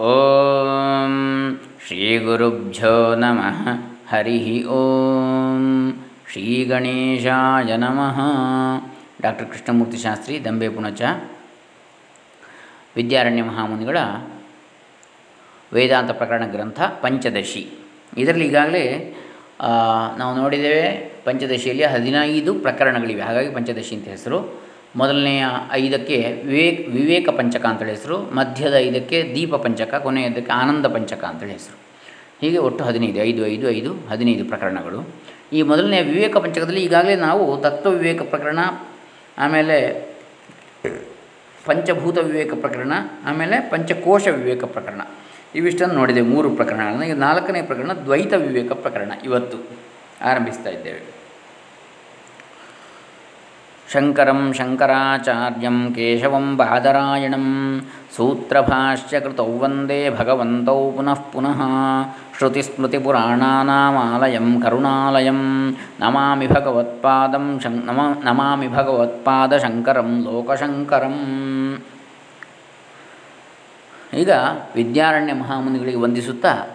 ಓಂ ಶ್ರೀ ಗುರುಭ್ಯೋ ನಮಃ ಹರಿ ಓಂ ಶ್ರೀ ಗಣೇಶಾಯ ನಮಃ ಡಾಕ್ಟರ್ ಕೃಷ್ಣಮೂರ್ತಿ ಶಾಸ್ತ್ರಿ ದಂಬೆ ಪುಣಚ ವಿದ್ಯಾರಣ್ಯ ಮಹಾಮುನಿಗಳ ವೇದಾಂತ ಪ್ರಕರಣ ಗ್ರಂಥ ಪಂಚದಶಿ। ಇದರಲ್ಲಿ ಈಗಾಗಲೇ ನಾವು ನೋಡಿದ್ದೇವೆ ಪಂಚದಶಿಯಲ್ಲಿ ಹದಿನೈದು ಪ್ರಕರಣಗಳಿವೆ. ಹಾಗಾಗಿ ಪಂಚದಶಿ ಅಂತ ಹೆಸರು. ಮೊದಲನೆಯ ಐದಕ್ಕೆ ವಿವೇಕ್, ವಿವೇಕ ಪಂಚಕ ಅಂತೇಳಿ ಹೆಸರು, ಮಧ್ಯದ ಐದಕ್ಕೆ ದೀಪ ಪಂಚಕ ಕೊನೆಯದಕ್ಕೆ ಆನಂದ ಪಂಚಕ ಅಂತೇಳಿ ಹೆಸರು. ಹೀಗೆ ಒಟ್ಟು ಹದಿನೈದು, ಐದು ಐದು ಐದು, ಹದಿನೈದು ಪ್ರಕರಣಗಳು. ಈ ಮೊದಲನೆಯ ವಿವೇಕ ಪಂಚಕದಲ್ಲಿ ಈಗಾಗಲೇ ನಾವು ತತ್ವ ವಿವೇಕ ಪ್ರಕರಣ, ಆಮೇಲೆ ಪಂಚಭೂತ ವಿವೇಕ ಪ್ರಕರಣ, ಆಮೇಲೆ ಪಂಚಕೋಶ ವಿವೇಕ ಪ್ರಕರಣ. ಇವಿಷ್ಟನ್ನು ನೋಡಿದೆ ಮೂರು ಪ್ರಕರಣಗಳನ್ನು. ಈಗ ನಾಲ್ಕನೇ ಪ್ರಕರಣ ದ್ವೈತ ವಿವೇಕ ಪ್ರಕರಣ, ಇವತ್ತು ಆರಂಭಿಸ್ತಾ ಇದ್ದೇವೆ. ಶಂಕರಂ ಶಂಕರಾಚಾರ್ಯಂ ಕೇಶವಂ ಬಾದರಾಯಣಂ ಸೂತ್ರಭಾಷ್ಯಕೃತೌ ವಂದೇ ಭಗವಂತೌ ಪುನಃ ಪುನಃ ಶ್ರುತಿಸ್ಮೃತಿಪುರಾಣಾನಾಮಾಲಯಂ ಕರುಣಾಲಯಂ ನಮಾಮಿ ಭಗವತ್ಪಾದಂ ಶಂ ನಮ ನಮಾಮಿ ಭಗವತ್ಪಾದಶಂಕರಂ ಲೋಕಶಂಕರಂ ಈಗ ವಿದ್ಯಾರಣ್ಯ ಮಹಾಮುನಿಗಳಿಗೆ ವಂದಿಸುತ್ತಾ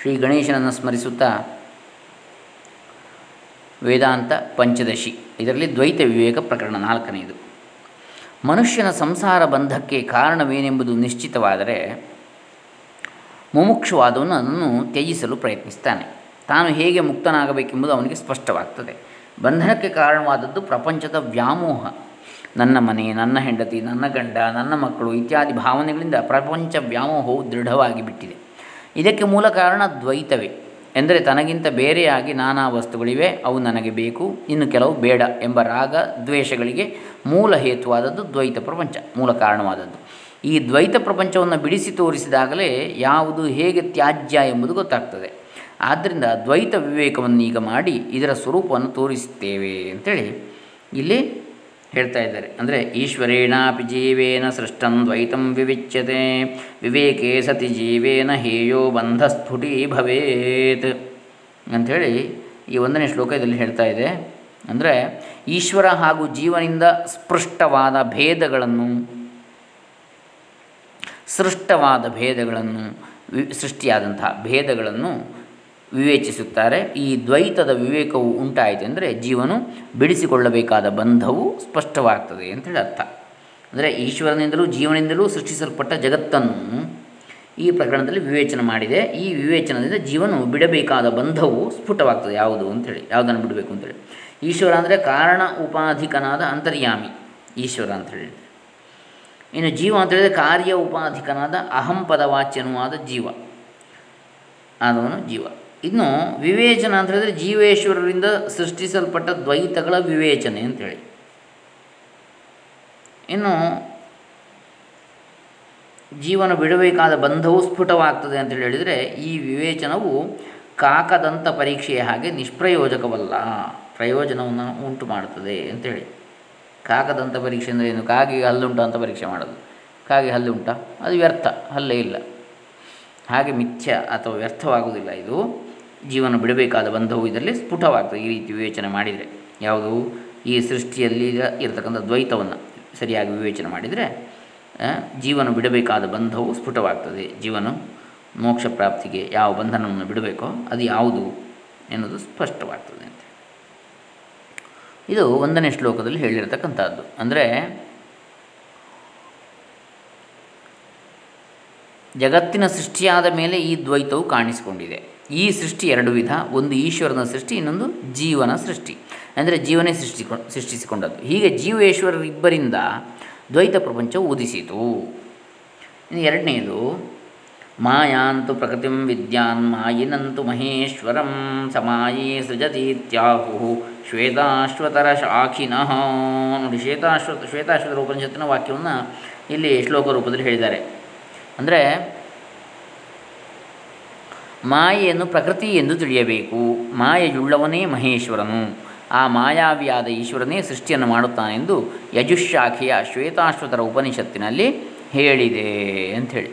ಶ್ರೀ ಗಣೇಶನನ್ನು ಸ್ಮರಿಸುತ್ತಾ ವೇದಾಂತ ಪಂಚದಶಿ. ಇದರಲ್ಲಿ ದ್ವೈತ ವಿವೇಕ ಪ್ರಕರಣ ನಾಲ್ಕನೆಯದು ಮನುಷ್ಯನ ಸಂಸಾರ ಬಂಧಕ್ಕೆ ಕಾರಣವೇನೆಂಬುದು ನಿಶ್ಚಿತವಾದರೆ ಮುಮುಕ್ಷವಾದವನು ಅದನ್ನು ತ್ಯಜಿಸಲು ಪ್ರಯತ್ನಿಸ್ತಾನೆ. ತಾನು ಹೇಗೆ ಮುಕ್ತನಾಗಬೇಕೆಂಬುದು ಅವನಿಗೆ ಸ್ಪಷ್ಟವಾಗ್ತದೆ. ಬಂಧನಕ್ಕೆ ಕಾರಣವಾದದ್ದು ಪ್ರಪಂಚದ ವ್ಯಾಮೋಹ. ನನ್ನ ಮನೆ, ನನ್ನ ಹೆಂಡತಿ, ನನ್ನ ಗಂಡ, ನನ್ನ ಮಕ್ಕಳು ಇತ್ಯಾದಿ ಭಾವನೆಗಳಿಂದ ಪ್ರಪಂಚ ವ್ಯಾಮೋಹವು ದೃಢವಾಗಿ ಬಿಟ್ಟಿದೆ ಇದಕ್ಕೆ ಮೂಲ ಕಾರಣ ದ್ವೈತವೇ. ಎಂದರೆ ತನಗಿಂತ ಬೇರೆಯಾಗಿ ನಾನಾ ವಸ್ತುಗಳಿವೆ, ಅವು ನನಗೆ ಬೇಕು, ಇನ್ನು ಕೆಲವು ಬೇಡ ಎಂಬ ರಾಗ ದ್ವೇಷಗಳಿಗೆ ಮೂಲ ಹೇತುವಾದದ್ದು ದ್ವೈತ ಪ್ರಪಂಚ, ಮೂಲ ಕಾರಣವಾದದ್ದು. ಈ ದ್ವೈತ ಪ್ರಪಂಚವನ್ನು ಬಿಡಿಸಿ ತೋರಿಸಿದಾಗಲೇ ಯಾವುದು ಹೇಗೆ ತ್ಯಾಜ್ಯ ಎಂಬುದು ಗೊತ್ತಾಗ್ತದೆ. ಆದ್ದರಿಂದ ದ್ವೈತ ವಿವೇಕವನ್ನು ಈಗ ಮಾಡಿ ಇದರ ಸ್ವರೂಪವನ್ನು ತೋರಿಸುತ್ತೇವೆ ಅಂತೇಳಿ ಇಲ್ಲಿ ಹೇಳ್ತಾ ಇದ್ದಾರೆ. ಅಂದರೆ ಈಶ್ವರೇಣಾಪಿ ಜೀವೇನ ಸೃಷ್ಟಂ ದ್ವೈತಂ ವಿವಿಚ್ಯತೆ. ವಿವೇಕೇ ಸತಿ ಜೀವೇನ ಹೇಯೋ ಬಂಧ ಸ್ಫುಟಿ ಭವೇತ್. ಅಂಥೇಳಿ ಈ ಒಂದನೇ ಶ್ಲೋಕ ಇದರಲ್ಲಿ ಹೇಳ್ತಾ ಇದೆ. ಅಂದರೆ ಈಶ್ವರ ಹಾಗೂ ಜೀವನಿಂದ ಸ್ಪೃಷ್ಟವಾದ ಭೇದಗಳನ್ನು, ಸೃಷ್ಟವಾದ ಭೇದಗಳನ್ನು ಸೃಷ್ಟಿಯಾದಂತಹ ಭೇದಗಳನ್ನು ವಿವೇಚಿಸುತ್ತಾರೆ. ಈ ದ್ವೈತದ ವಿವೇಕವು ಉಂಟಾಯಿತು ಅಂದರೆ ಜೀವನು ಬಿಡಿಸಿಕೊಳ್ಳಬೇಕಾದ ಬಂಧವು ಸ್ಪಷ್ಟವಾಗ್ತದೆ ಅಂತೇಳಿ ಅರ್ಥ. ಅಂದರೆ ಈಶ್ವರನಿಂದಲೂ ಜೀವನಿಂದಲೂ ಸೃಷ್ಟಿಸಲ್ಪಟ್ಟ ಜಗತ್ತನ್ನು ಈ ಪ್ರಕರಣದಲ್ಲಿ ವಿವೇಚನೆ ಮಾಡಿದೆ. ಈ ವಿವೇಚನದಿಂದ ಜೀವನು ಬಿಡಬೇಕಾದ ಬಂಧವು ಸ್ಫುಟವಾಗ್ತದೆ. ಯಾವುದು ಅಂತೇಳಿ ಯಾವುದನ್ನು ಬಿಡಬೇಕು ಅಂತೇಳಿ ಈಶ್ವರ ಅಂದರೆ ಕಾರಣ ಉಪಾಧಿಕನಾದ ಅಂತರ್ಯಾಮಿ, ಈಶ್ವರ ಅಂತ ಅಂತೇಳಿ ಇನ್ನು ಜೀವ ಅಂತ ಹೇಳಿದರೆ ಕಾರ್ಯ ಉಪಾಧಿಕನಾದ ಅಹಂ ಆದ ಜೀವ. ಆದವನು ಜೀವ. ಇನ್ನು ವಿವೇಚನ ಅಂತ ಹೇಳಿದರೆ ಜೀವೇಶ್ವರರಿಂದ ಸೃಷ್ಟಿಸಲ್ಪಟ್ಟ ದ್ವೈತಗಳ ವಿವೇಚನೆ ಅಂತೇಳಿ. ಇನ್ನು ಜೀವನ ಬಿಡಬೇಕಾದ ಬಂಧವು ಸ್ಫುಟವಾಗ್ತದೆ ಅಂತೇಳಿ ಹೇಳಿದರೆ ಈ ವಿವೇಚನವು ಕಾಕದಂತ ಪರೀಕ್ಷೆಯ ಹಾಗೆ ನಿಷ್ಪ್ರಯೋಜಕವಲ್ಲ, ಪ್ರಯೋಜನವನ್ನು ಉಂಟು ಮಾಡುತ್ತದೆ ಅಂತೇಳಿ ಕಾಕದಂತ ಪರೀಕ್ಷೆ ಅಂದರೆ ಏನು? ಕಾಗೆ ಹಲ್ಲುಂಟ ಅಂತ ಪರೀಕ್ಷೆ ಮಾಡೋದು. ಕಾಗೆ ಹಲ್ಲುಂಟ ಅದು ವ್ಯರ್ಥ, ಹಲ್ಲೇ ಇಲ್ಲ. ಹಾಗೆ ಮಿಥ್ಯ ಅಥವಾ ವ್ಯರ್ಥವಾಗುವುದಿಲ್ಲ ಇದು. ಜೀವನ ಬಿಡಬೇಕಾದ ಬಂಧವು ಇದರಲ್ಲಿ ಸ್ಫುಟವಾಗ್ತದೆ. ಈ ರೀತಿ ವಿವೇಚನೆ ಮಾಡಿದರೆ. ಯಾವುದು? ಈ ಸೃಷ್ಟಿಯಲ್ಲಿ ಇರತಕ್ಕಂಥ ದ್ವೈತವನ್ನು ಸರಿಯಾಗಿ ವಿವೇಚನೆ ಮಾಡಿದರೆ ಜೀವನ ಬಿಡಬೇಕಾದ ಬಂಧವು ಸ್ಫುಟವಾಗ್ತದೆ. ಜೀವನ ಮೋಕ್ಷ ಪ್ರಾಪ್ತಿಗೆ ಯಾವ ಬಂಧನವನ್ನು ಬಿಡಬೇಕೋ ಅದು ಯಾವುದು ಎನ್ನುವುದು ಸ್ಪಷ್ಟವಾಗ್ತದೆ ಅಂತ ಇದು ಒಂದನೇ ಶ್ಲೋಕದಲ್ಲಿ ಹೇಳಿರತಕ್ಕಂಥದ್ದು. ಅಂದರೆ, ಜಗತ್ತಿನ ಸೃಷ್ಟಿಯಾದ ಮೇಲೆ ಈ ದ್ವೈತವು ಕಾಣಿಸಿಕೊಂಡಿದೆ. ಈ ಸೃಷ್ಟಿ ಎರಡು ವಿಧ, ಒಂದು ಈಶ್ವರನ ಸೃಷ್ಟಿ, ಇನ್ನೊಂದು ಜೀವನ ಸೃಷ್ಟಿ. ಅಂದರೆ ಜೀವನೇ ಸೃಷ್ಟಿಕೊ, ಸೃಷ್ಟಿಸಿಕೊಂಡದ್ದು. ಹೀಗೆ ಜೀವೇಶ್ವರರಿಬ್ಬರಿಂದ ದ್ವೈತ ಪ್ರಪಂಚವು ಉದಿಸಿತು. ಇನ್ನು ಎರಡನೇದು, ಮಾಯಾಂತು ಪ್ರಕೃತಿಂ ವಿದ್ಯಾನ್ ಮಾಯಿನಂತು ಮಹೇಶ್ವರಂ ಸಮಾಯೇ ಸೃಜತೀತ್ಯಾಹು ಶ್ವೇತಾಶ್ವತರ ಶಾಖಿನಃ. ನೋಡಿ, ಶ್ವೇತಾಶ್ವತ, ಶ್ವೇತಾಶ್ವತರ ಉಪನಿಷತ್ತಿನ ವಾಕ್ಯವನ್ನು ಇಲ್ಲಿ ಶ್ಲೋಕ ರೂಪದಲ್ಲಿ ಹೇಳಿದ್ದಾರೆ. ಅಂದರೆ ಮಾಯೆಯನ್ನು ಪ್ರಕೃತಿ ಎಂದು ತಿಳಿಯಬೇಕು. ಮಾಯೆಯುಳ್ಳವನೇ ಮಹೇಶ್ವರನು. ಆ ಮಾಯಾವಿಯಾದ ಈಶ್ವರನೇ ಸೃಷ್ಟಿಯನ್ನು ಮಾಡುತ್ತಾನೆಂದು ಯಜುಶಾಖೆಯ ಶ್ವೇತಾಶ್ವತರ ಉಪನಿಷತ್ತಿನಲ್ಲಿ ಹೇಳಿದೆ ಅಂಥೇಳಿ.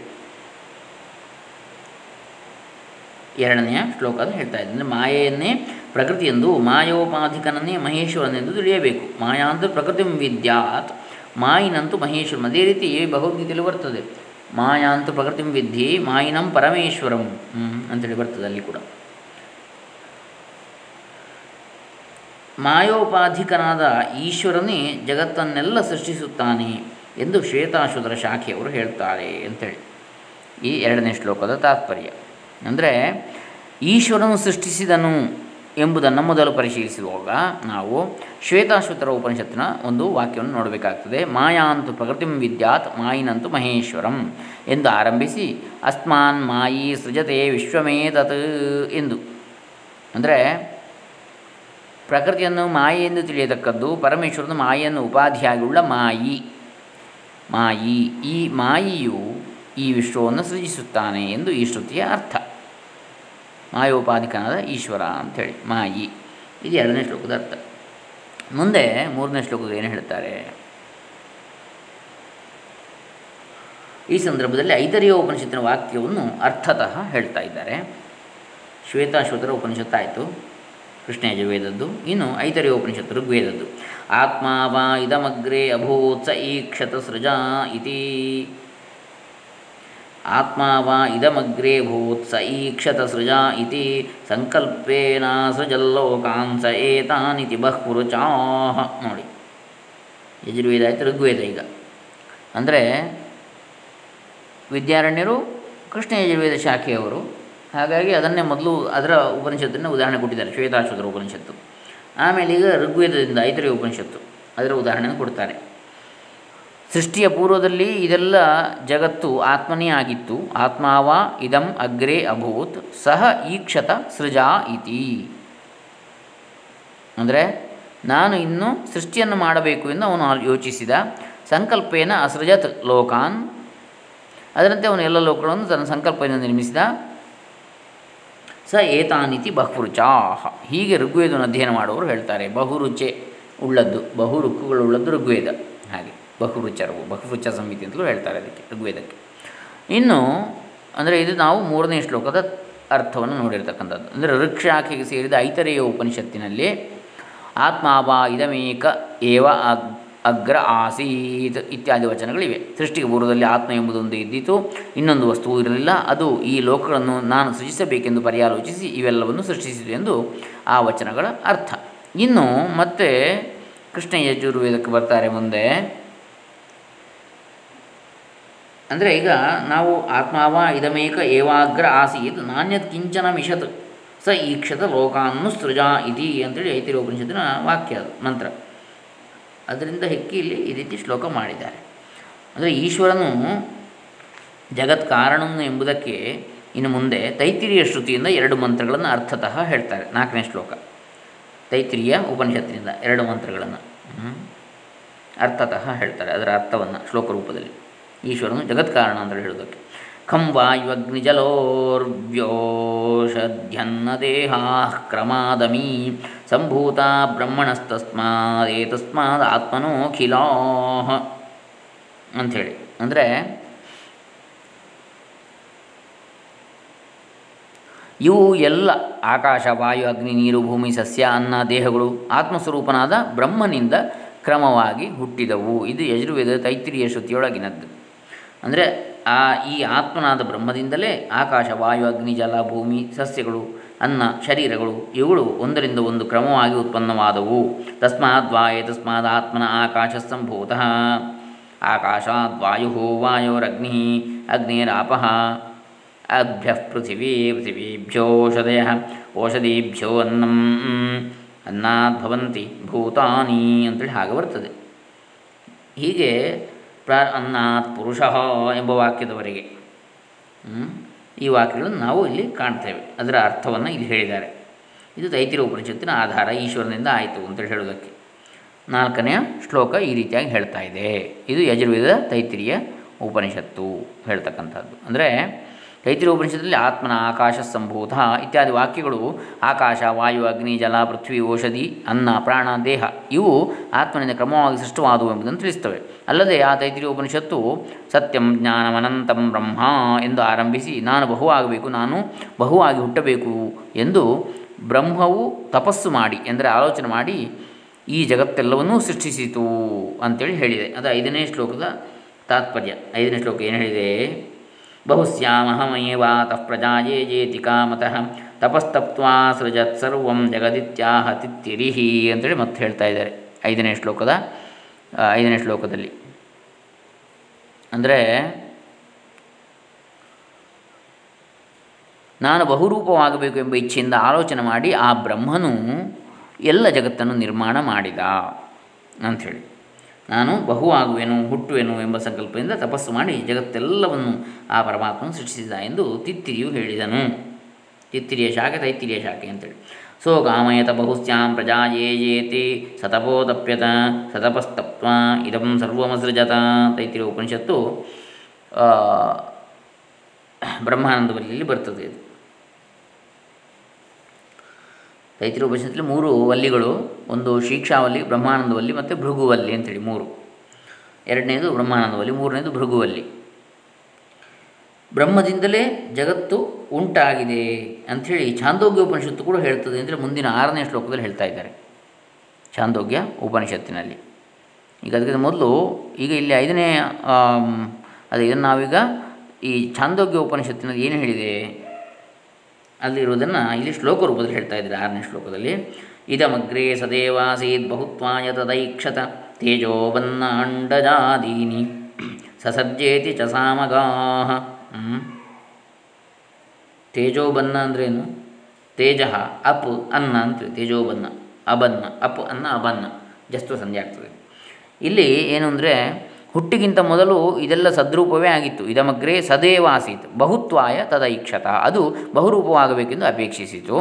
ಎರಡನೆಯ ಶ್ಲೋಕದ ಹೇಳ್ತಾ ಇದ್ದೆ ಅಂದರೆ ಮಾಯೆಯನ್ನೇ ಪ್ರಕೃತಿಯೆಂದು ಮಾಯೋಪಾಧಿಕನನ್ನೇ ಮಹೇಶ್ವರನೆಂದು ತಿಳಿಯಬೇಕು. ಮಾಯಾ ಅಂದರೆ ಪ್ರಕೃತಿ ವಿದ್ಯಾತ್, ಮಾಯಿನಂತೂ ಮಹೇಶ್ವರನ್. ಅದೇ ರೀತಿ ಭಗವದ್ಗೀತೆಯಲ್ಲಿ ಬರ್ತದೆ. ಮಾಯಾಂತು ಪ್ರಕೃತಿಂ ವಿದ್ಧಿ ಮಾಯಿನಂ ಪರಮೇಶ್ವರಂ. ಅಂತೇಳಿ ಬರ್ತದೆ ಅಲ್ಲಿ ಕೂಡ. ಮಾಯೋಪಾಧಿಕನಾದ ಈಶ್ವರನೇ ಜಗತ್ತನ್ನೆಲ್ಲ ಸೃಷ್ಟಿಸುತ್ತಾನೆ ಎಂದು ಶ್ವೇತಾಶುಧರ ಶಾಖೆಯವರು ಹೇಳ್ತಾರೆ ಅಂತೇಳಿ. ಈ ಎರಡನೇ ಶ್ಲೋಕದ ತಾತ್ಪರ್ಯ. ಅಂದರೆ ಈಶ್ವರನು ಸೃಷ್ಟಿಸಿದನು ಎಂಬುದನ್ನು ಮೊದಲು ಪರಿಶೀಲಿಸುವಾಗ ನಾವು ಶ್ವೇತಾಶ್ವತರ ಉಪನಿಷತ್ತಿನ ಒಂದು ವಾಕ್ಯವನ್ನು ನೋಡಬೇಕಾಗ್ತದೆ. ಮಾಯಾಂತು ಪ್ರಕೃತಿಂ ವಿದ್ಯಾತ್, ಮಾಯಿನಂತು ಮಹೇಶ್ವರಂ ಎಂದು ಆರಂಭಿಸಿ, ಅಸ್ಮಾನ್ ಮಾಯಿ ಸೃಜತೆ ವಿಶ್ವಮೇತತ್ ಎಂದು. ಅಂದರೆ ಪ್ರಕೃತಿಯನ್ನು ಮಾಯಿ ಎಂದು ತಿಳಿಯತಕ್ಕದ್ದು ಪರಮೇಶ್ವರನ ಮಾಯಿಯನ್ನು ಉಪಾಧಿಯಾಗಿಯುಳ್ಳ ಮಾಯಿ. ಮಾಯಿ, ಈ ಮಾಯಿಯು ಈ ವಿಶ್ವವನ್ನು ಸೃಜಿಸುತ್ತಾನೆ ಎಂದು ಈ ಶ್ರುತಿಯ ಅರ್ಥ. ಮಾಯೋಪಾಧಿಕನಾದ ಈಶ್ವರ ಅಂಥೇಳಿ, ಮಾಯಿ. ಇದು ಎರಡನೇ ಶ್ಲೋಕದ ಅರ್ಥ. ಮುಂದೆ ಮೂರನೇ ಶ್ಲೋಕದ ಏನು ಹೇಳ್ತಾರೆ? ಈ ಸಂದರ್ಭದಲ್ಲಿ ಐತರಿಯ ಉಪನಿಷತ್ತಿನ ವಾಕ್ಯವನ್ನು ಅರ್ಥತಃ ಹೇಳ್ತಾ ಇದ್ದಾರೆ. ಶ್ವೇತಾಶ್ವತರ ಉಪನಿಷತ್ತಾಯಿತು ಯಜುರ್ವೇದದ್ದು. ಇನ್ನು ಐತರಿಯ ಉಪನಿಷತ್ತು ಋಗ್ವೇದದ್ದು ಆತ್ಮ ವಾ ಇದಮಗ್ರೆ ಅಭೂತ್ ಸ ಈಕ್ಷತ ಸೃಜಾ ಇತಿ. ಆತ್ಮ ವಾ ಇದಮಗ್ರೆ ಭೂತ್ ಸ ಈಕ್ಷತ ಸೃಜಾ ಇತಿ ಸಂಕಲ್ಪೇನ ಸೃಜಲ್ಲೋಕಾನ್ ಸ ಏತಾನಿತಿ ಬಹ್ಪುರುಚಾಹ ನೋಡಿ, ಯಜುರ್ವೇದ ಆಯಿತು ಋಗ್ವೇದ ಈಗ. ಅಂದರೆ ವಿದ್ಯಾರಣ್ಯರು, ಕೃಷ್ಣ ಯಜುರ್ವೇದ ಶಾಖೆಯವರು, ಹಾಗಾಗಿ ಅದನ್ನೇ ಮೊದಲು ಅದರ ಉಪನಿಷತ್ತನ್ನು ಉದಾಹರಣೆ ಕೊಟ್ಟಿದ್ದಾರೆ ಶ್ವೇತಾಶ್ವತರ ಉಪನಿಷತ್ತು. ಆಮೇಲೆ ಈಗ ಋಗ್ವೇದದಿಂದ ಐತರಿ ಉಪನಿಷತ್ತು, ಅದರ ಉದಾಹರಣೆಯನ್ನು ಕೊಡ್ತಾರೆ. ಸೃಷ್ಟಿಯ ಪೂರ್ವದಲ್ಲಿ ಇದೆಲ್ಲ ಜಗತ್ತು ಆತ್ಮನೇ ಆಗಿತ್ತು. ಆತ್ಮಾವ ಇದಂ ಅಗ್ರೇ ಅಭೂತ್, ಸಹ ಈಕ್ಷತ ಸೃಜಾ ಇತಿ. ಅಂದರೆ ನಾನು ಇನ್ನು ಸೃಷ್ಟಿಯನ್ನು ಮಾಡಬೇಕು ಎಂದು ಅವನು ಯೋಚಿಸಿದ. ಸಂಕಲ್ಪೇನ ಅಸೃಜತ್ ಲೋಕಾನ್. ಅದರಂತೆ ಅವನು ಎಲ್ಲ ಲೋಕಗಳನ್ನು ತನ್ನ ಸಂಕಲ್ಪದಿಂದ ನಿರ್ಮಿಸಿದ. ಸ ಏತಾನಿತಿ ಬಹುರುಚಾಹ. ಹೀಗೆ ಋಗ್ವೇದವನ್ನು ಅಧ್ಯಯನ ಮಾಡುವವರು ಹೇಳ್ತಾರೆ. ಬಹುರುಚೆ ಉಳ್ಳದ್ದು, ಬಹು ರುಕ್ಕುಗಳುಳ್ಳದ್ದು ಋಗ್ವೇದ. ಬಹುರುಚರವು ಬಹುರುಚ ಸಂಹಿತೆ ಅಂತಲೂ ಹೇಳ್ತಾರೆ ಅದಕ್ಕೆ, ಋಗ್ವೇದಕ್ಕೆ. ಇನ್ನು, ಅಂದರೆ ಇದು ನಾವು ಮೂರನೇ ಶ್ಲೋಕದ ಅರ್ಥವನ್ನು ನೋಡಿರ್ತಕ್ಕಂಥದ್ದು. ಅಂದರೆ ಋಕ್ಷಾಖೆಗೆ ಸೇರಿದ ಐತರೆಯ ಉಪನಿಷತ್ತಿನಲ್ಲಿ, ಆತ್ಮಾವ ಇದಮೇಕ ಏವ ಅಗ್, ಅಗ್ರ ಆಸೀತ್ ಇತ್ಯಾದಿ ವಚನಗಳಿವೆ. ಸೃಷ್ಟಿಗೆ ಪೂರ್ವದಲ್ಲಿ ಆತ್ಮ ಎಂಬುದೊಂದು ಇದ್ದಿತು, ಇನ್ನೊಂದು ವಸ್ತು ಇರಲಿಲ್ಲ, ಅದು ಈ ಲೋಕಗಳನ್ನು ನಾನು ಸೃಜಿಸಬೇಕೆಂದು ಪರ್ಯಾಲೋಚಿಸಿ ಇವೆಲ್ಲವನ್ನು ಸೃಷ್ಟಿಸಿತು ಎಂದು ಆ ವಚನಗಳ ಅರ್ಥ. ಇನ್ನು ಮತ್ತೆ ಕೃಷ್ಣ ಯಜುರ್ವೇದಕ್ಕೆ ಬರ್ತಾರೆ ಮುಂದೆ ಅಂದರೆ ಈಗ ನಾವು ಆತ್ಮಾವ ಇದಮೇಕ ಏವಾಗ್ರ ಆಸೀತ್ ನಾಣ್ಯತ್ ಕಿಂಚನ ಮಿಷತ್ ಸ ಈಕ್ಷತ ಲೋಕಾನ್ನು ಸೃಜಾ ಇತಿ ಅಂತೇಳಿ ಐತಿರೋ ಉಪನಿಷತ್ತಿನ ವಾಕ್ಯ ಅದು, ಮಂತ್ರ. ಅದರಿಂದ ಹೆಕ್ಕಿ ಇಲ್ಲಿ ಈ ರೀತಿ ಶ್ಲೋಕ ಮಾಡಿದ್ದಾರೆ. ಅಂದರೆ ಈಶ್ವರನು ಜಗತ್ ಕಾರಣನು ಎಂಬುದಕ್ಕೆ ಇನ್ನು ಮುಂದೆ ತೈತಿರಿಯ ಶ್ರುತಿಯಿಂದ ಎರಡು ಮಂತ್ರಗಳನ್ನು ಅರ್ಥತಃ ಹೇಳ್ತಾರೆ. ನಾಲ್ಕನೇ ಶ್ಲೋಕ. ತೈತಿರಿಯ ಉಪನಿಷತ್ತಿನಿಂದ ಎರಡು ಮಂತ್ರಗಳನ್ನು. ಅರ್ಥತಃ ಹೇಳ್ತಾರೆ. ಅದರ ಅರ್ಥವನ್ನು ಶ್ಲೋಕ ರೂಪದಲ್ಲಿ ಈಶ್ವರನು ಜಗತ್ ಕಾರಣ ಅಂತ ಹೇಳೋದಕ್ಕೆ ಖಂ ವಾಯುವಗ್ನಿಜಲೋರ್ವ್ಯೋಷಧ್ಯನ್ನ ದೇಹಾ ಕ್ರಮಾದಮಿ ಸಂಭೂತ ಬ್ರಹ್ಮಣಸ್ತಸ್ಮಾದೇತಸ್ಮಾದ್ ಆತ್ಮನೋಖಿಲಾ ಅಂಥೇಳಿ. ಅಂದರೆ ಇವು ಎಲ್ಲ ಆಕಾಶ, ವಾಯು, ಅಗ್ನಿ, ನೀರು, ಭೂಮಿ, ಸಸ್ಯ, ಅನ್ನ, ದೇಹಗಳು ಆತ್ಮಸ್ವರೂಪನಾದ ಬ್ರಹ್ಮನಿಂದ ಕ್ರಮವಾಗಿ ಹುಟ್ಟಿದವು. ಇದು ಯಜುರ್ವೇದ ತೈತ್ರಿಯ ಶ್ರುತಿಯೊಳಗಿನದ್ದು. ಅಂದರೆ ಆ ಈ ಆತ್ಮನಾದ ಬ್ರಹ್ಮದಿಂದಲೇ ಆಕಾಶ, ವಾಯು, ಅಗ್ನಿ, ಜಲ, ಭೂಮಿ, ಸಸ್ಯಗಳು, ಅನ್ನ, ಶರೀರಗಳು ಇವುಗಳು ಒಂದರಿಂದ ಒಂದು ಕ್ರಮವಾಗಿ ಉತ್ಪನ್ನವಾದವು. ತಸ್ಮಾದ್ ವಾಯು ತಸ್ಮಾದ್ ಆತ್ಮನ ಆಕಾಶ ಸಂಭೂತಃ ಆಕಾಶಾದ್ ವಾಯು ವಾಯೋರಗ್ನಿ ಅಗ್ನಿರಾಪ. ಅಭ್ಯ ಪೃಥಿವೀ ಪೃಥಿವೀಭ್ಯೋಷಧಯ ಓಷಧೀಭ್ಯೋ ಅನ್ನಂ. ಅನ್ನಾದ್ಭವಂತಿ ಭೂತಾನಿ ಅಂತೇಳಿ ಹಾಗೆ ಬರ್ತದೆ. ಹೀಗೆ ಪ್ರ ಅನ್ನಾತ್ ಪುರುಷ ಎಂಬ ವಾಕ್ಯದವರೆಗೆ. ಈ ವಾಕ್ಯಗಳನ್ನು ನಾವು ಇಲ್ಲಿ ಕಾಣ್ತೇವೆ. ಅದರ ಅರ್ಥವನ್ನು ಇಲ್ಲಿ ಹೇಳಿದ್ದಾರೆ. ಇದು ತೈತಿರ ಉಪನಿಷತ್ತಿನ ಆಧಾರ ಈಶ್ವರನಿಂದ ಆಯಿತು ಅಂತೇಳಿ ಹೇಳೋದಕ್ಕೆ ನಾಲ್ಕನೆಯ ಶ್ಲೋಕ ಈ ರೀತಿಯಾಗಿ ಹೇಳ್ತಾ ಇದೆ. ಇದು ಯಜುರ್ವೇದ ತೈತಿರಿಯ ಉಪನಿಷತ್ತು ಹೇಳ್ತಕ್ಕಂಥದ್ದು. ಅಂದರೆ ತೈತಿರಿಯ ಉಪನಿಷತ್ತಲ್ಲಿ ಆತ್ಮನ ಆಕಾಶ ಸಂಭೂತ ಇತ್ಯಾದಿ ವಾಕ್ಯಗಳು ಆಕಾಶ, ವಾಯು, ಅಗ್ನಿ, ಜಲ, ಪೃಥ್ವಿ, ಔಷಧಿ, ಅನ್ನ, ಪ್ರಾಣ, ದೇಹ ಇವು ಆತ್ಮನಿಂದ ಕ್ರಮವಾಗಿ ಸೃಷ್ಟವಾದವು ಎಂಬುದನ್ನು ತಿಳಿಸ್ತವೆ ಅಲ್ಲದೆ ಆ ತೈತಿರಿಯ ಉಪನಿಷತ್ತು ಸತ್ಯಂ ಜ್ಞಾನಮನಂತಂ ಬ್ರಹ್ಮ ಎಂದು ಆರಂಭಿಸಿ ನಾನು ಬಹುವಾಗಬೇಕು ನಾನು ಬಹುವಾಗಿ ಹುಟ್ಟಬೇಕು ಎಂದು ಬ್ರಹ್ಮವು ತಪಸ್ಸು ಮಾಡಿ ಎಂದರೆ ಆಲೋಚನೆ ಮಾಡಿ ಈ ಜಗತ್ತೆಲ್ಲವನ್ನೂ ಸೃಷ್ಟಿಸಿತು ಅಂತೇಳಿ ಹೇಳಿದೆ. ಅದು ಐದನೇ ಶ್ಲೋಕದ ತಾತ್ಪರ್ಯ. ಐದನೇ ಶ್ಲೋಕ ಏನು ಹೇಳಿದೆ? ಬಹುಸ್ಯಾಮಹಮೇವಾತಃ ಪ್ರಜಾಯೇ ಜೇತಿ ಕಾಮತಃ ತಪಸ್ತಪ್ವಾ ಸೃಜತ್ ಸರ್ವಂ ಜಗದಿತ್ಯಾಹ ತಿತ್ತಿರಿಹಿ ಅಂತೇಳಿ ಮತ್ತೆ ಹೇಳ್ತಾ ಇದ್ದಾರೆ ಐದನೇ ಶ್ಲೋಕದ ಐದನೇ ಶ್ಲೋಕದಲ್ಲಿ. ಅಂದರೆ, ನಾನು ಬಹುರೂಪವಾಗಬೇಕು ಎಂಬ ಇಚ್ಛೆಯಿಂದ ಆಲೋಚನೆ ಮಾಡಿ ಆ ಬ್ರಹ್ಮನು ಎಲ್ಲ ಜಗತ್ತನ್ನು ನಿರ್ಮಾಣ ಮಾಡಿದ ಅಂಥೇಳಿ ನಾನು ಬಹು ಆಗುವೆನು ಹುಟ್ಟುವೆನು ಎಂಬ ಸಂಕಲ್ಪದಿಂದ ತಪಸ್ಸು ಮಾಡಿ ಜಗತ್ತೆಲ್ಲವನ್ನು ಆ ಪರಮಾತ್ಮನು ಸೃಷ್ಟಿಸಿದ ಎಂದು ತಿತ್ತಿರಿಯು ಹೇಳಿದನು. ತಿತ್ತಿರಿಯ ಶಾಖೆ ತೈತ್ತಿರಿಯ ಶಾಖೆ ಅಂತೇಳಿ. ಸೋ ಕಾಮಯತ ಬಹುಸ್ಯಾಂ ಪ್ರಜಾ ಯೇ ಯೇತಿ ಸತಪೋದಪ್ಯತ ಸತಪಸ್ತಪ್ವ ಇದಂ ಸರ್ವಮಸೃಜತ ತೈತ್ತಿರಿಯ ಉಪನಿಷತ್ತು ಬ್ರಹ್ಮಾನಂದ ಬರ್ತದೆ ಇದು ತೈತಿರ ಉಪನಿಷತ್ತಲ್ಲಿ ಮೂರು ವಲ್ಲಿಗಳು, ಒಂದು ಶಿಕ್ಷಾವಲ್ಲಿ ಬ್ರಹ್ಮಾನಂದವಲ್ಲಿ ಮತ್ತು ಭೃಗುವಲ್ಲಿ ಅಂತೇಳಿ ಮೂರು. ಎರಡನೇದು ಬ್ರಹ್ಮಾನಂದವಲ್ಲಿ ಮೂರನೇದು ಭೃಗುವಲ್ಲಿ. ಬ್ರಹ್ಮದಿಂದಲೇ ಜಗತ್ತು ಉಂಟಾಗಿದೆ ಅಂಥೇಳಿ ಛಾಂದೋಗ್ಯ ಉಪನಿಷತ್ತು ಕೂಡ ಹೇಳ್ತದೆ ಅಂದರೆ ಮುಂದಿನ ಆರನೇ ಶ್ಲೋಕದಲ್ಲಿ ಹೇಳ್ತಾ ಇದ್ದಾರೆ. ಛಾಂದೋಗ್ಯ ಉಪನಿಷತ್ತಿನಲ್ಲಿ. ಈಗ ಅದಕ್ಕಿಂತ ಮೊದಲು ಈಗ ಇಲ್ಲಿ ಐದನೇ ಅದೇ ಇದನ್ನು ನಾವೀಗ ಈ ಛಾಂದೋಗ್ಯ ಉಪನಿಷತ್ತಿನಲ್ಲಿ ಏನು ಹೇಳಿದೆ? ಅಲ್ಲಿರುವುದನ್ನು ಇಲ್ಲಿ ಶ್ಲೋಕ ರೂಪದಲ್ಲಿ ಹೇಳ್ತಾ ಇದ್ದಾರೆ. ಆರನೇ ಶ್ಲೋಕದಲ್ಲಿ, ಇದಮಗ್ರೇ ಸದೇವಾಸೀತ್ ಬಹುತ್ವಾಯ ತದೈಕ್ಷತ ತೇಜೋಬನ್ನಾಂಡಜಾದೀನಿ ಸಸರ್ಜೇತಿ ಚ ಸಾಮಗಾಹ. ತೇಜೋಬನ್ನ ಅಂದ್ರೇನು ತೇಜ, ಅಪ್, ಅನ್ನ ಅಂತ ತೇಜೋಬನ್ನ ಅಬನ್ನ, ಅಪ್, ಅನ್ನ, ಅಬನ್ನ. ಜಸ್ತು ಸಂಧಿ ಆಗ್ತದೆ. ಇಲ್ಲಿ ಏನು ಅಂದರೆ ಹುಟ್ಟಿಗಿಂತ ಮೊದಲು ಇದೆಲ್ಲ ಸದ್ರೂಪವೇ ಆಗಿತ್ತು. ಇದಮಗ್ರೆ ಸದೇವ ಆಸೀತ್. ಬಹುತ್ವಾಯ ತದೈಕ್ಷತ. ಅದು ಬಹುರೂಪವಾಗಬೇಕೆಂದು ಅಪೇಕ್ಷಿಸಿತು.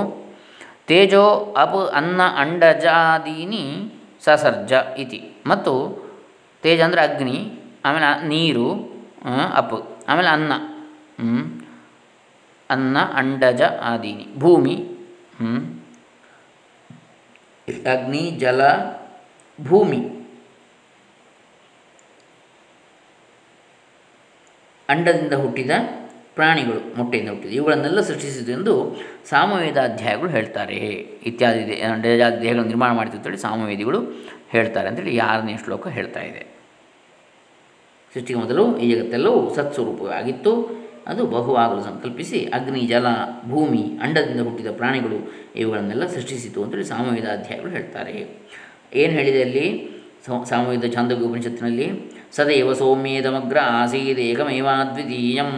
ತೇಜೋ ಅಪ್ ಅನ್ನ ಅಂಡಜಾದೀನಿ ಸಸರ್ಜ ಇತಿ. ಮತ್ತು ತೇಜ ಅಂದರೆ ಅಗ್ನಿ, ಆಮೇಲೆ ನೀರು ಅಪ್. ಆಮೇಲೆ ಅನ್ನ. ಅನ್ನ ಅಂಡಜ ಆದೀನಿ. ಭೂಮಿ. ಅಗ್ನಿ, ಜಲ, ಭೂಮಿ. ಅಂಡದಿಂದ ಹುಟ್ಟಿದ ಪ್ರಾಣಿಗಳು, ಮೊಟ್ಟೆಯಿಂದ ಹುಟ್ಟಿದ, ಇವುಗಳನ್ನೆಲ್ಲ ಸೃಷ್ಟಿಸಿತು ಎಂದು ಸಾಮವೇದಾಧ್ಯಾಯಗಳು ಹೇಳ್ತಾರೆ. ಇತ್ಯಾದಿ ದೇಹಗಳನ್ನು ನಿರ್ಮಾಣ ಮಾಡ್ತಿತ್ತು ಅಂತೇಳಿ ಸಾಮವೇದಿಗಳು ಹೇಳ್ತಾರೆ ಅಂತೇಳಿ ಆರನೇ ಶ್ಲೋಕ ಹೇಳ್ತಾ ಇದೆ. ಸೃಷ್ಟಿಗೆ ಮೊದಲು ಈ ಜಗತ್ತೆಲ್ಲವೂ ಸತ್ಸ್ವರೂಪವೇ ಆಗಿತ್ತು ಅದು ಬಹುವಾಗಲು ಸಂಕಲ್ಪಿಸಿ ಅಗ್ನಿ, ಜಲ, ಭೂಮಿ, ಅಂಡದಿಂದ ಹುಟ್ಟಿದ ಪ್ರಾಣಿಗಳು ಇವುಗಳನ್ನೆಲ್ಲ ಸೃಷ್ಟಿಸಿತು ಅಂತೇಳಿ ಸಾಮವೇದ ಅಧ್ಯಾಯಗಳು ಹೇಳ್ತಾರೆ. ಏನು ಹೇಳಿದೆ ಅಲ್ಲಿ? ಸಾಮವೇದ ಛಾಂದೋಗ್ಯ ಸದೈವ ಸೌಮ್ಯೇದಮಗ್ರ ಆಸೀದೇಕಮೇವಾದ್ವಿತೀಯಂ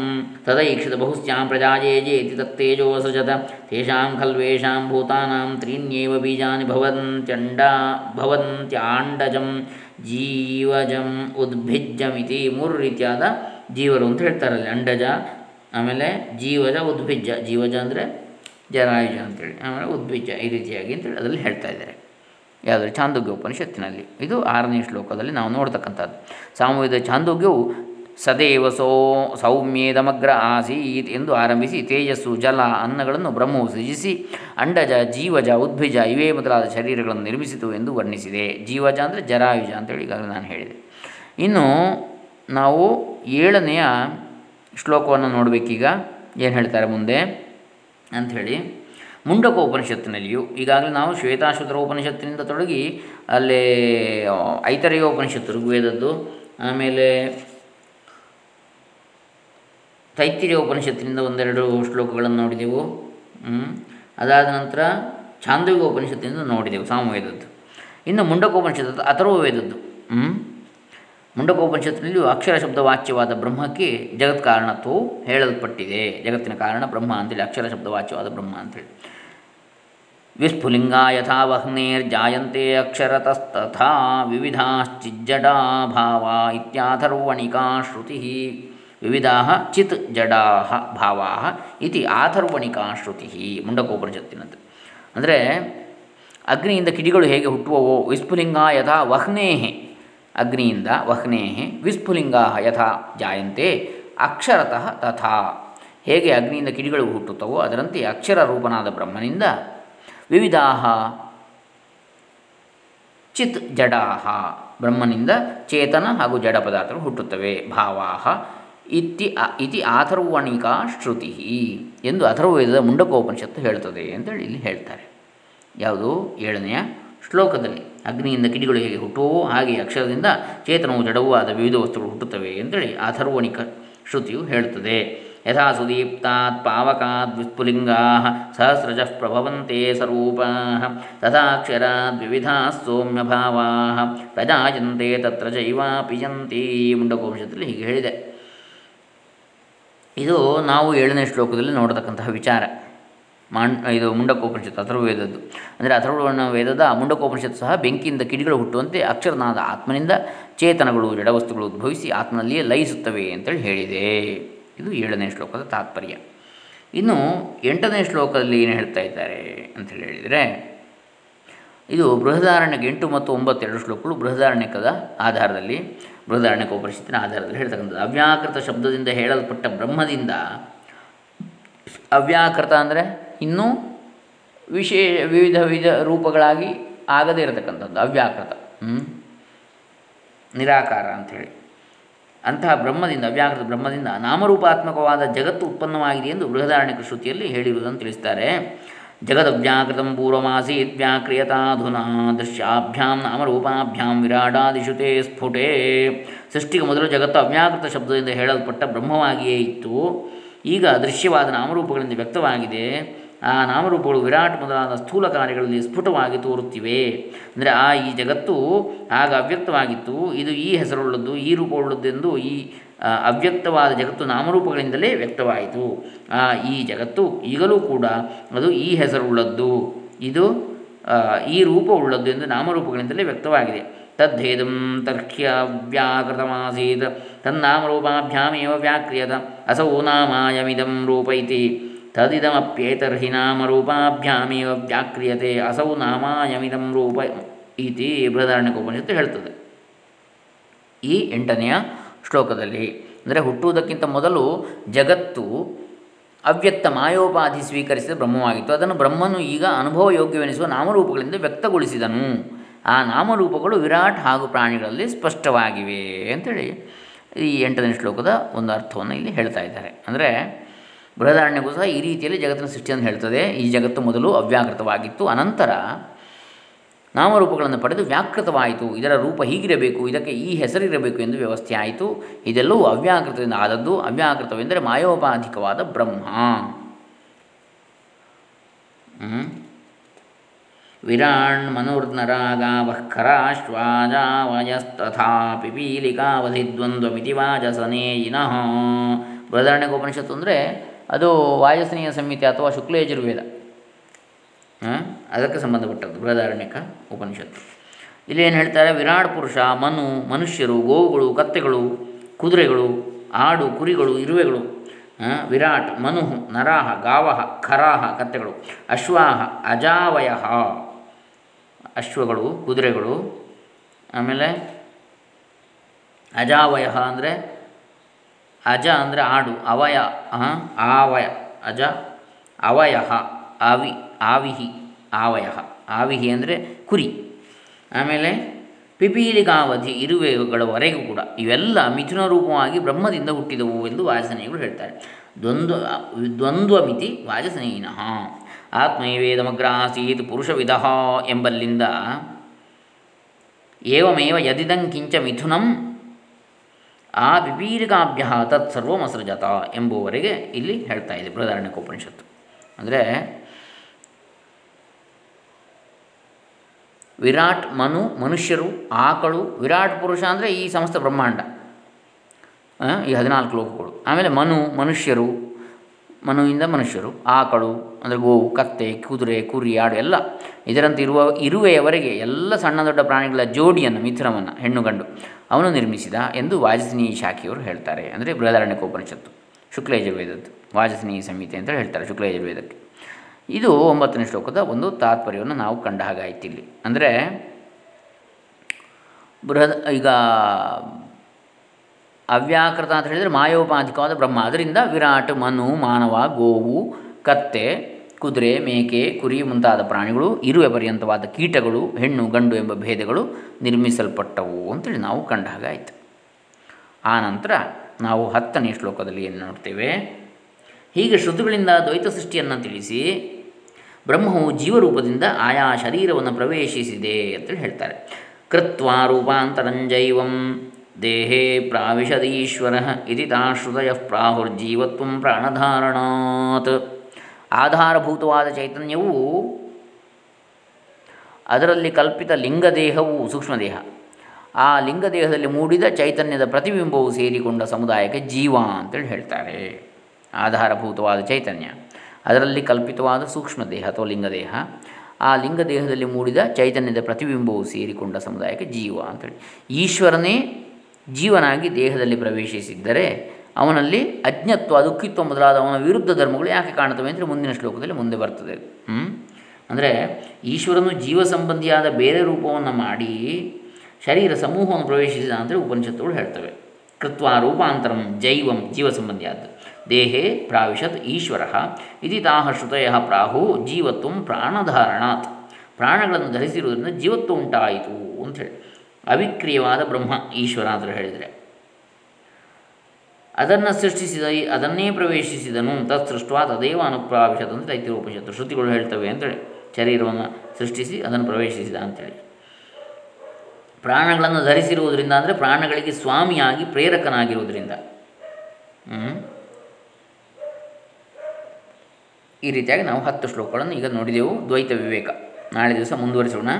ತದೈಕ್ಷಿತ ಬಹುಸ್ಯಾಂ ಪ್ರಜಾಜೇಜೇತಿ ಜೇತಿ ತತ್ತೇಜೋ ಸೃಜತ ತೇಷಾಂ ಖಲ್ವೇಷಾಂ ಭೂತಾನಾಂ ತ್ರೀಣ್ಯೇವ ಬೀಜಾನಿ ಭವಂತ್ಯಂಡ ಭವಂತ್ಯಾಂಡಜಂ ಜೀವಜಂ ಉದ್ಭಿಜ್ಜಮಿತಿ ಮೂರು ರೀತಿಯಾದ ಜೀವರು ಅಂತ ಹೇಳ್ತಾರಲ್ಲಿ ಅಂಡಜ ಆಮೇಲೆ ಜೀವಜ ಉದ್ಭಿಜ್ಜ ಜೀವಜ ಅಂದರೆ ಜರಾಯುಜ ಅಂತೇಳಿ, ಆಮೇಲೆ ಉದ್ಭಿಜ್ಜ ಈ ರೀತಿಯಾಗಿ ಅಂತೇಳಿ ಅದರಲ್ಲಿ ಹೇಳ್ತಾ ಇದ್ದಾರೆ. ಯಾವುದಾದ್ರು ಛಾಂದೋಗ್ಯ ಉಪನಿಷತ್ತಿನಲ್ಲಿ. ಇದು ಆರನೇ ಶ್ಲೋಕದಲ್ಲಿ ನಾವು ನೋಡ್ತಕ್ಕಂಥದ್ದು. ಸಾಮೂಹಿಕ ಛಾಂದೋಗ್ಯವು ಸದೇವ ಸೋ ಸೌಮ್ಯೇದಮಗ್ರ ಆಸೀತ್ ಎಂದು ಆರಂಭಿಸಿ ತೇಜಸ್ಸು, ಜಲ, ಅನ್ನಗಳನ್ನು ಬ್ರಹ್ಮವು ಸೃಜಿಸಿ, ಅಂಡಜ, ಜೀವಜ ಉದ್ಭಿಜ ಇವೇ ಮೊದಲಾದ ಶರೀರಗಳನ್ನು ನಿರ್ಮಿಸಿತು ಎಂದು ವರ್ಣಿಸಿದೆ. ಜೀವಜ ಅಂದರೆ ಜರಾಯುಜ ಅಂತೇಳಿ ಈಗಾಗಲೇ ನಾನು ಹೇಳಿದೆ. ಇನ್ನು ನಾವು ಏಳನೆಯ ಶ್ಲೋಕವನ್ನು ನೋಡಬೇಕೀಗ. ಏನು ಹೇಳ್ತಾರೆ ಮುಂದೆ? ಅಂಥೇಳಿ. ಮುಂಡಕ ಉಪನಿಷತ್ತಿನಲ್ಲಿಯೂ ಈಗಾಗಲೇ ನಾವು ಶ್ವೇತಾಶ್ವತರ ಉಪನಿಷತ್ತಿನಿಂದ ತೊಡಗಿ ಅಲ್ಲಿ ಐತರೆಯ ಉಪನಿಷತ್ತು ಋಗ್ವೇದದ್ದು, ಆಮೇಲೆ ತೈತ್ತಿರಿಯ ಉಪನಿಷತ್ತಿನಿಂದ ಒಂದೆರಡು ಶ್ಲೋಕಗಳನ್ನು ನೋಡಿದೆವು ಅದಾದ ನಂತರ ಛಾಂದವಿಕ ಉಪನಿಷತ್ತಿನಿಂದ ನೋಡಿದೆವು ಸಾಮವೇದದ್ದು. ಇನ್ನು ಮುಂಡಕೋಪನಿಷತ್ತು ಅಥರ್ವ ವೇದದ್ದು ಮುಂಡಕೋಪನಿಷತ್ತಿನಲ್ಲಿಯೂ ಅಕ್ಷರ ಶಬ್ದ ವಾಚ್ಯವಾದ ಬ್ರಹ್ಮಕ್ಕೆ ಜಗತ್ ಕಾರಣತ್ವವು ಹೇಳಲ್ಪಟ್ಟಿದೆ, ಜಗತ್ತಿನ ಕಾರಣ ಬ್ರಹ್ಮ ಅಂತೇಳಿ ಅಕ್ಷರ ಶಬ್ದ ವಾಚ್ಯವಾದ ಬ್ರಹ್ಮ ಅಂತೇಳಿ. ವಿಸ್ಫುಲಿಂಗ ಯಥಾ ವಹ್ನೇರ್ಜಾಯಂತೆ ಅಕ್ಷರತಸ್ತಥಾ ವಿವಿಧಾಶ್ಚಿಜ್ಜಡಾ ಭಾವ ಇತ್ಯಾಥರ್ವಣಿಕಾ ಶ್ರುತಿ ವಿವಿಧಾ ಚಿತ್ ಜಡಾ ಭಾವಾ ಇತಿ ಆಥರ್ವಣಿಕಾ ಶ್ರುತಿ ಮುಂಡಕೋಪನಿಷತ್ತಿನದ್ದು ಅಂದರೆ ಅಗ್ನಿಯಿಂದ ಕಿಡಿಗಳು ಹೇಗೆ ಹುಟ್ಟುವವೋ ವಿಸ್ಫುಲಿಂಗ ಯಥಾ ವಹ್ನೇಹೆ. ಅಗ್ನಿಯಿಂದ ವಹ್ನೇಹೆ ವಿಸ್ಫುಲಿಂಗ ಯಥಾ ಜಾಯಂತೆ, ಅಕ್ಷರತಃ ತಥಾ. ಹೇಗೆ ಅಗ್ನಿಯಿಂದ ಕಿಡಿಗಳು ಹುಟ್ಟುತ್ತವೋ ಅದರಂತೆ ಅಕ್ಷರ ರೂಪನಾದ ಬ್ರಹ್ಮನಿಂದ ವಿವಿಧಾ ಚಿತ್ ಜಡಾ ಬ್ರಹ್ಮನಿಂದ ಚೇತನ ಹಾಗೂ ಜಡ ಪದಾರ್ಥಗಳು ಹುಟ್ಟುತ್ತವೆ. ಭಾವಾಹ. ಇತಿ ಇತಿ ಅಥರ್ವಣಿಕಾ ಶ್ರುತಿ ಎಂದು ಅಥರ್ವವೇದದ ಮುಂಡಕೋಪನಿಷತ್ತು ಹೇಳುತ್ತದೆ ಅಂತೇಳಿ ಇಲ್ಲಿ ಹೇಳ್ತಾರೆ. ಯಾವುದು? ಏಳನೆಯ ಶ್ಲೋಕದಲ್ಲಿ. ಅಗ್ನಿಯಿಂದ ಕಿಡಿಗಳು ಹೇಗೆ ಹುಟ್ಟುವೋ ಹಾಗೆ ಅಕ್ಷರದಿಂದ ಚೇತನವು ಜಡವೂ ಆದ ವಿವಿಧ ವಸ್ತುಗಳು ಹುಟ್ಟುತ್ತವೆ ಅಂತೇಳಿ ಅಥರ್ವಣಿಕ ಶ್ರುತಿಯು ಹೇಳುತ್ತದೆ. ಯಥಾ ಸುದೀಪ್ತಾತ್ ಪಾವಕಾತ್ ವಿಸ್ಫುಲಿಂಗಾ ಸಹಸ್ರಜಃ ಪ್ರಭವಂತೆ ಸ್ವರೂಪಾ ತಥಾಕ್ಷರಾತ್ ವಿವಿಧಾ ಸೌಮ್ಯಭಾವಾ ಪ್ರಜಾಯಂತೆ ತತ್ರ ಜೈವಾ ಪಿಯಂತಿ ಮುಂಡಕೋಪನಿಷತ್ತಲ್ಲಿ ಹೀಗೆ ಹೇಳಿದೆ। ಇದು ನಾವು ಏಳನೇ ಶ್ಲೋಕದಲ್ಲಿ ನೋಡತಕ್ಕಂತಹ ವಿಚಾರ। ಮಾಂಡ್ ಇದು ಮುಂಡಕೋಪನಿಷತ್ ಅಥರ್ವೇದದ್ದು ಅಂದರೆ ಅಥರ್ವಣ ವೇದದ ಮುಂಡಕೋಪನಿಷತ್ತು ಸಹ ಬೆಂಕಿಯಿಂದ ಕಿಡಿಗಳು ಹುಟ್ಟುವಂತೆ ಅಕ್ಷರನಾದ ಆತ್ಮನಿಂದ ಚೇತನಗಳು, ಜಡವಸ್ತುಗಳು ಉದ್ಭವಿಸಿ ಆತ್ಮನಲ್ಲಿಯೇ ಲಯಿಸುತ್ತವೆ ಅಂತೇಳಿ ಹೇಳಿದೆ. ಇದು ಏಳನೇ ಶ್ಲೋಕದ ತಾತ್ಪರ್ಯ. ಇನ್ನು ಎಂಟನೇ ಶ್ಲೋಕದಲ್ಲಿ ಏನು ಹೇಳ್ತಾ ಇದ್ದಾರೆ ಅಂತೇಳಿ ಹೇಳಿದರೆ, ಇದು ಬೃಹದಾರಣ್ಯಕ ಎಂಟು ಮತ್ತು ಒಂಬತ್ತೆರಡು ಶ್ಲೋಕಗಳು ಬೃಹದಾರಣ್ಯಕದ ಆಧಾರದಲ್ಲಿ, ಬೃಹದಾರಣ್ಯಕ ಉಪನಿಷತ್ತಿನ ಆಧಾರದಲ್ಲಿ ಹೇಳ್ತಕ್ಕಂಥದ್ದು. ಅವ್ಯಾಕೃತ ಶಬ್ದದಿಂದ ಹೇಳಲ್ಪಟ್ಟ ಬ್ರಹ್ಮದಿಂದ, ಅವ್ಯಾಕೃತ ಅಂದರೆ ಇನ್ನೂ ವಿಶೇಷ ವಿವಿಧ ವಿವಿಧ ರೂಪಗಳಾಗಿ ಆಗದೇ ಇರತಕ್ಕಂಥದ್ದು, ಅವ್ಯಾಕೃತ. ನಿರಾಕಾರ ಅಂಥೇಳಿ ಅಂತಹ ಬ್ರಹ್ಮದಿಂದ ಅವ್ಯಾಕೃತ ಬ್ರಹ್ಮದಿಂದ ನಾಮರೂಪಾತ್ಮಕವಾದ ಜಗತ್ತು ಉತ್ಪನ್ನವಾಗಿದೆ ಎಂದು ಬೃಹದಾರಣ್ಯಕ ಶ್ರುತಿಯಲ್ಲಿ ಹೇಳಿರುವುದನ್ನು ತಿಳಿಸ್ತಾರೆ. ಜಗದವ್ಯಾಕೃತಂ ಪೂರ್ವಮಾಸೀತ್ ವ್ಯಾಕ್ರಿಯತಾಧುನಾ ದೃಶ್ಯಾಭ್ಯಾಂ ನಾಮರೂಪಾಭ್ಯಾಂ ವಿರಾಡಾದಿಶು ತೇ ಸ್ಫುಟೇ. ಸೃಷ್ಟಿಗೆ ಮೊದಲು ಜಗತ್ತು ಅವ್ಯಾಕೃತ ಶಬ್ದದಿಂದ ಹೇಳಲ್ಪಟ್ಟ ಬ್ರಹ್ಮವಾಗಿಯೇ ಇತ್ತು. ಈಗ ದೃಶ್ಯವಾದ ನಾಮರೂಪಗಳಿಂದ ವ್ಯಕ್ತವಾಗಿದೆ. ಆ ನಾಮರೂಪಗಳು ವಿರಾಟ್ ಮೊದಲಾದ ಸ್ಥೂಲ ಕಾರ್ಯಗಳಲ್ಲಿ ಸ್ಫುಟವಾಗಿ ತೋರುತ್ತಿವೆ. ಅಂದರೆ ಆ ಈ ಜಗತ್ತು ಆಗ ಅವ್ಯಕ್ತವಾಗಿತ್ತು. ಇದು ಈ ಹೆಸರುಳ್ಳದ್ದು, ಈ ರೂಪವುಳ್ಳದ್ದೆಂದು ಈ ಅವ್ಯಕ್ತವಾದ ಜಗತ್ತು ನಾಮರೂಪಗಳಿಂದಲೇ ವ್ಯಕ್ತವಾಯಿತು. ಆ ಈ ಜಗತ್ತು ಈಗಲೂ ಕೂಡ ಅದು ಈ ಹೆಸರುಳ್ಳದ್ದು. ಇದು ಈ ರೂಪವುಳ್ಳದ್ದು ಎಂದು ನಾಮರೂಪಗಳಿಂದಲೇ ವ್ಯಕ್ತವಾಗಿದೆ. ತದ್ದೇದಂ ತರ್ಕ್ಯ ವ್ಯಾಕೃತಮಾಸೀತ್ ತನ್ನಾಮರೂಪಾಭ್ಯಾಮೇವ ವ್ಯಾಕ್ರಿಯತ. ಅಸೌ ನಾಮಾಯಮಿದಂ ರೂಪ ಇತಿ ತದಿದಮಪ್ಯೇತರ್ಹಿ ನಾಮರೂಪಾಭ್ಯಾಮೇವ ವ್ಯಾಕ್ರಿಯತೆ ಅಸೌ ನಾಮಾಯಮಿದಂ ರೂಪ ಇತಿ ಬೃಹದಾರಣ್ಯಕೋಪನಿಷತ್ತು ಹೇಳ್ತದೆ. ಈ ಎಂಟನೆಯ ಶ್ಲೋಕದಲ್ಲಿ, ಅಂದರೆ ಹುಟ್ಟುವುದಕ್ಕಿಂತ ಮೊದಲು ಜಗತ್ತು ಅವ್ಯಕ್ತ ಮಾಯೋಪಾಧಿ ಸ್ವೀಕರಿಸಿದ ಬ್ರಹ್ಮವಾಗಿತ್ತು. ಅದನ್ನು ಬ್ರಹ್ಮನು ಈಗ ಅನುಭವ ಯೋಗ್ಯವೆನಿಸುವ ನಾಮರೂಪಗಳಿಂದ ವ್ಯಕ್ತಗೊಳಿಸಿದನು. ಆ ನಾಮರೂಪಗಳು ವಿರಾಟ್ ಹಾಗೂ ಪ್ರಾಣಿಗಳಲ್ಲಿ ಸ್ಪಷ್ಟವಾಗಿವೆ ಅಂಥೇಳಿ ಈ ಎಂಟನೇ ಶ್ಲೋಕದ ಒಂದು ಅರ್ಥವನ್ನು ಇಲ್ಲಿ ಹೇಳ್ತಾ ಇದ್ದಾರೆ. ಅಂದರೆ ಬೃಹದಾರಣ್ಯಗೂ ಸಹ ಈ ರೀತಿಯಲ್ಲಿ ಜಗತ್ತಿನ ಸೃಷ್ಟಿಯನ್ನು ಹೇಳ್ತದೆ. ಈ ಜಗತ್ತು ಮೊದಲು ಅವ್ಯಾಕೃತವಾಗಿತ್ತು. ಅನಂತರ ನಾಮರೂಪಗಳನ್ನು ಪಡೆದು ವ್ಯಾಕೃತವಾಯಿತು. ಇದರ ರೂಪ ಹೀಗಿರಬೇಕು, ಇದಕ್ಕೆ ಈ ಹೆಸರಿರಬೇಕು ಎಂದು ವ್ಯವಸ್ಥೆ ಆಯಿತು. ಇದೆಲ್ಲವೂ ಅವ್ಯಾಕೃತದಿಂದ ಆದದ್ದು. ಅವ್ಯಾಕೃತವೆಂದರೆ ಮಾಯೋಪಾಧಿಕವಾದ ಬ್ರಹ್ಮ. ವಿರಾಣ್ ಮನುರ್ನರಾಗಾವಃ ಖರಾಶ್ವಾಜಾವಯಸ್ತಥಾ ಪಿಪೀಲಿಕಾವಧಿದ್ವಂದ್ವಮಿತಿ ವಾಜಸನೇಯಿನಃ ಬೃಹದಾರಣ್ಯಕ ಉಪನಿಷತ್ತು ಅಂದರೆ ಅದು ವಾಯುಸ್ನೇಹ ಸಂಹಿತೆ ಅಥವಾ ಶುಕ್ಲ ಯಜುರ್ವೇದ. ಅದಕ್ಕೆ ಸಂಬಂಧಪಟ್ಟದ್ದು, ಬೃಹದಾರಣ್ಯಕ ಉಪನಿಷತ್ತು. ಇಲ್ಲಿ ಏನು ಹೇಳ್ತಾರೆ? ವಿರಾಟ್ ಪುರುಷ, ಮನು, ಮನುಷ್ಯರು, ಗೋವುಗಳು, ಕತ್ತೆಗಳು, ಕುದುರೆಗಳು, ಆಡು, ಕುರಿಗಳು, ಇರುವೆಗಳು ವಿರಾಟ್, ಮನು, ನರಾಹ, ಗಾವಹ, ಖರಾಹ, ಕತ್ತೆಗಳು, ಅಶ್ವಾಹ ಅಜಾವಯ ಅಶ್ವಗಳು, ಕುದುರೆಗಳು, ಆಮೇಲೆ ಅಜಾವಯ ಅಂದರೆ ಅಜ ಅಂದರೆ ಆಡು, ಅವಯ ಆವಯ, ಅಜ ಅವಯ ಆವಿ, ಆವಿಹಿ ಆವಯ ಆವಿಹಿ ಅಂದರೆ ಕುರಿ. ಆಮೇಲೆ ಪಿಪೀಲಿಗಾವಧಿ ಇರುವೆಗಳವರೆಗೂ ಕೂಡ ಇವೆಲ್ಲ ಮಿಥುನ ರೂಪವಾಗಿ ಬ್ರಹ್ಮದಿಂದ ಹುಟ್ಟಿದವು ಎಂದು ವಾಜಸನೇಯಗಳು ಹೇಳ್ತಾರೆ. ದ್ವಂದ್ವ, ದ್ವಂದ್ವಮಿತಿ ವಾಜಸನೇಯಿನಃ ಪುರುಷ ಪುರುಷವಿಧ ಎಂಬಲ್ಲಿಂದ ಏವಮೇವ ಯದಿದಂ ಕಿಂಚ ಮಿಥುನಂ ಆ ಪಿಪೀಲಿಕಾಭ್ಯ ತತ್ಸರ್ವಮಸೃಜತ ಎಂಬುವರೆಗೆ ಇಲ್ಲಿ ಹೇಳ್ತಾ ಇದೆ ಬೃಹದಾರಣ್ಯಕೋಪನಿಷತ್ತು. ಅಂದರೆ ವಿರಾಟ್ ಮನು ಮನುಷ್ಯರು ಆಕಳು ವಿರಾಟ್ ಪುರುಷ ಅಂದರೆ ಈ ಸಮಸ್ತ ಬ್ರಹ್ಮಾಂಡ ಈ ಹದಿನಾಲ್ಕು ಲೋಕಗಳು. ಆಮೇಲೆ ಮನು ಮನುಷ್ಯರು, ಮನುವಿಂದ ಮನುಷ್ಯರು, ಆಕಳು ಅಂದರೆ ಗೋವು, ಕತ್ತೆ, ಕುದುರೆ, ಕುರಿ, ಆಡು ಎಲ್ಲ ಇದರಂತೆ ಇರುವ ಇರುವೆಯವರೆಗೆ ಎಲ್ಲ ಸಣ್ಣ ದೊಡ್ಡ ಪ್ರಾಣಿಗಳ ಜೋಡಿಯನ್ನು ಮಿಥುನವನ್ನು ಹೆಣ್ಣು ಗಂಡು ಅವನು ನಿರ್ಮಿಸಿದ ಎಂದು ವಾಜಸ್ನಿ ಶಾಖೆಯವರು ಹೇಳ್ತಾರೆ ಅಂದರೆ ಬೃಹದಾರಣ್ಯಕೋಪನಿಷತ್ತು ಶುಕ್ಲಯಜುರ್ವೇದದ್ದು ವಾಜಸ್ನಿ ಸಂಹಿತೆ ಅಂತ ಹೇಳ್ತಾರೆ ಶುಕ್ಲಯಜುರ್ವೇದಕ್ಕೆ ಇದು ಒಂಬತ್ತನೇ ಶ್ಲೋಕದ ಒಂದು ತಾತ್ಪರ್ಯವನ್ನು ನಾವು ಕಂಡ ಹಾಗಾಯ್ತು ಇಲ್ಲಿ. ಅಂದರೆ ಬೃಹದ ಈಗ ಅವ್ಯಾಕೃತ ಅಂತ ಹೇಳಿದರೆ ಮಾಯೋಪಾಧಿಕವಾದ ಬ್ರಹ್ಮ. ಅದರಿಂದ ವಿರಾಟ್, ಮನು, ಮಾನವ, ಗೋವು, ಕತ್ತೆ ಕುದುರೆ, ಮೇಕೆ, ಕುರಿ ಮುಂತಾದ ಪ್ರಾಣಿಗಳು ಇರುವೆ ಪರ್ಯಂತವಾದ ಕೀಟಗಳು, ಹೆಣ್ಣು, ಗಂಡು ಎಂಬ ಭೇದಗಳು ನಿರ್ಮಿಸಲ್ಪಟ್ಟವು ಅಂತೇಳಿ ನಾವು ಕಂಡ ಹಾಗಾಯಿತು ಆ ನಂತರ ನಾವು ಹತ್ತನೇ ಶ್ಲೋಕದಲ್ಲಿ ಏನು ನೋಡ್ತೇವೆ? ಹೀಗೆ ಶ್ರುತಿಗಳಿಂದ ದ್ವೈತ ಸೃಷ್ಟಿಯನ್ನು ತಿಳಿಸಿ ಬ್ರಹ್ಮವು ಜೀವರೂಪದಿಂದ ಆಯಾ ಶರೀರವನ್ನು ಪ್ರವೇಶಿಸಿದೆ ಅಂತೇಳಿ ಹೇಳ್ತಾರೆ. ಕೃತ್ವ ರೂಪಾಂತರಂಜೈವಂ ದೇಹೇ ಪ್ರಾವಿಶದೀಶ್ವರ ಇತಿ ತಾಶ್ರುತಯ ಪ್ರಾಹುರ್ಜೀವತ್ವ ಪ್ರಾಣಧಾರಣಾತ್. ಆಧಾರಭೂತವಾದ ಚೈತನ್ಯವು ಅದರಲ್ಲಿ ಕಲ್ಪಿತ ಲಿಂಗದೇಹವು ಸೂಕ್ಷ್ಮದೇಹ. ಆ ಲಿಂಗದೇಹದಲ್ಲಿ ಮೂಡಿದ ಚೈತನ್ಯದ ಪ್ರತಿಬಿಂಬವು ಸೇರಿಕೊಂಡ ಸಮುದಾಯಕ್ಕೆ ಜೀವ ಅಂತೇಳಿ ಹೇಳ್ತಾರೆ. ಆಧಾರಭೂತವಾದ ಚೈತನ್ಯ. ಅದರಲ್ಲಿ ಕಲ್ಪಿತವಾದ ಸೂಕ್ಷ್ಮದೇಹ ಅಥವಾ ಲಿಂಗದೇಹ. ಆ ಲಿಂಗದೇಹದಲ್ಲಿ ಮೂಡಿದ ಚೈತನ್ಯದ ಪ್ರತಿಬಿಂಬವು ಸೇರಿಕೊಂಡ ಸಮುದಾಯಕ್ಕೆ ಜೀವ ಅಂತೇಳಿ. ಈಶ್ವರನೇ ಜೀವನಾಗಿ ದೇಹದಲ್ಲಿ ಪ್ರವೇಶಿಸಿದ್ದರೆ ಅವನಲ್ಲಿ ಅಜ್ಞತ್ವ, ದುಃಖಿತ್ವ ಮೊದಲಾದ ಅವನ ವಿರುದ್ಧ ಧರ್ಮಗಳು ಯಾಕೆ ಕಾಣುತ್ತವೆ ಅಂದರೆ ಮುಂದಿನ ಶ್ಲೋಕದಲ್ಲಿ ಮುಂದೆ ಬರ್ತದೆ. ಅಂದರೆ ಈಶ್ವರನು ಜೀವ ಸಂಬಂಧಿಯಾದ ಬೇರೆ ರೂಪವನ್ನು ಮಾಡಿ ಶರೀರ ಸಮೂಹವನ್ನು ಪ್ರವೇಶಿಸಿದ ಅಂದರೆ ಉಪನಿಷತ್ತುಗಳು ಹೇಳ್ತವೆ. ಕೃತ್ವ ರೂಪಾಂತರಂ ಜೈವಂ ಜೀವ ಸಂಬಂಧಿಯಾದ. ದೇಹೇ ಪ್ರಾವಿಶತ್ ಈಶ್ವರ ಇತಿ ತಾಹ ಶ್ರುತಯ ಪ್ರಾಹು ಜೀವತ್ವ ಪ್ರಾಣಧಾರಣಾತ್. ಪ್ರಾಣಗಳನ್ನು ಧರಿಸಿರುವುದರಿಂದ ಜೀವತ್ವ ಉಂಟಾಯಿತು ಹೇಳಿ. ಅವಿಕ್ರಿಯವಾದ ಬ್ರಹ್ಮ ಈಶ್ವರ ಅಂತ ಹೇಳಿದರೆ. ಅದನ್ನು ಸೃಷ್ಟಿಸಿದ, ಅದನ್ನೇ ಪ್ರವೇಶಿಸಿದನು. ತತ್ ಸೃಷ್ಟ ತದೇವ ಅನುಪ್ರಾವಿಶತ್ ಅಂತ ತೈತಿರೋಪನಿಷತ್ತು ಶ್ರುತಿಗಳು ಹೇಳ್ತವೆ ಅಂತೇಳಿ. ಶರೀರವನ್ನು ಸೃಷ್ಟಿಸಿ, ಅದನ್ನು ಪ್ರವೇಶಿಸಿದ ಅಂತೇಳಿ. ಪ್ರಾಣಗಳನ್ನು ಧರಿಸಿರುವುದರಿಂದ ಅಂದರೆ ಪ್ರಾಣಗಳಿಗೆ ಸ್ವಾಮಿಯಾಗಿ ಪ್ರೇರಕನಾಗಿರುವುದರಿಂದ. ಈ ರೀತಿಯಾಗಿ ನಾವು ಹತ್ತು ಶ್ಲೋಕಗಳನ್ನು ಈಗ ನೋಡಿದೆವು. ದ್ವೈತ ವಿವೇಕ. ನಾಳೆ ದಿವಸ ಮುಂದುವರಿಸೋಣ.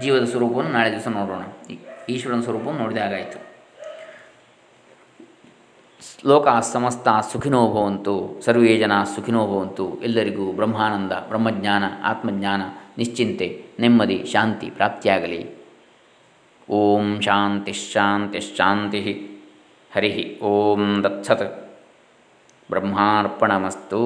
ಜೀವದ ಸ್ವರೂಪವನ್ನು ನಾಳೆ ದಿವಸ ನೋಡೋಣ. ಈಶ್ವರನ ಸ್ವರೂಪವನ್ನು ನೋಡಿದಾಗಾಯಿತು ಲೋಕ ಸಮಸ್ತ ಸುಖಿನೋ ಭವಂತು, ಸರ್ವೇ ಜನ ಸುಖಿನೋ ಭವಂತು, ಎಲ್ಲರಿಗೂ ಬ್ರಹ್ಮಾನಂದ, ಬ್ರಹ್ಮಜ್ಞಾನ, ಆತ್ಮಜ್ಞಾನ, ನಿಶ್ಚಿಂತೆ, ನೆಮ್ಮದಿ, ಶಾಂತಿ ಪ್ರಾಪ್ತಿಯಾಗಲಿ. ಓಂ ಶಾಂತಿ ಶಾಂತಿ ಶಾಂತಿ ಹರಿ ಓಂ ದತ್ಸತ್ ಬ್ರಹ್ಮಾರ್ಪಣಮಸ್ತು.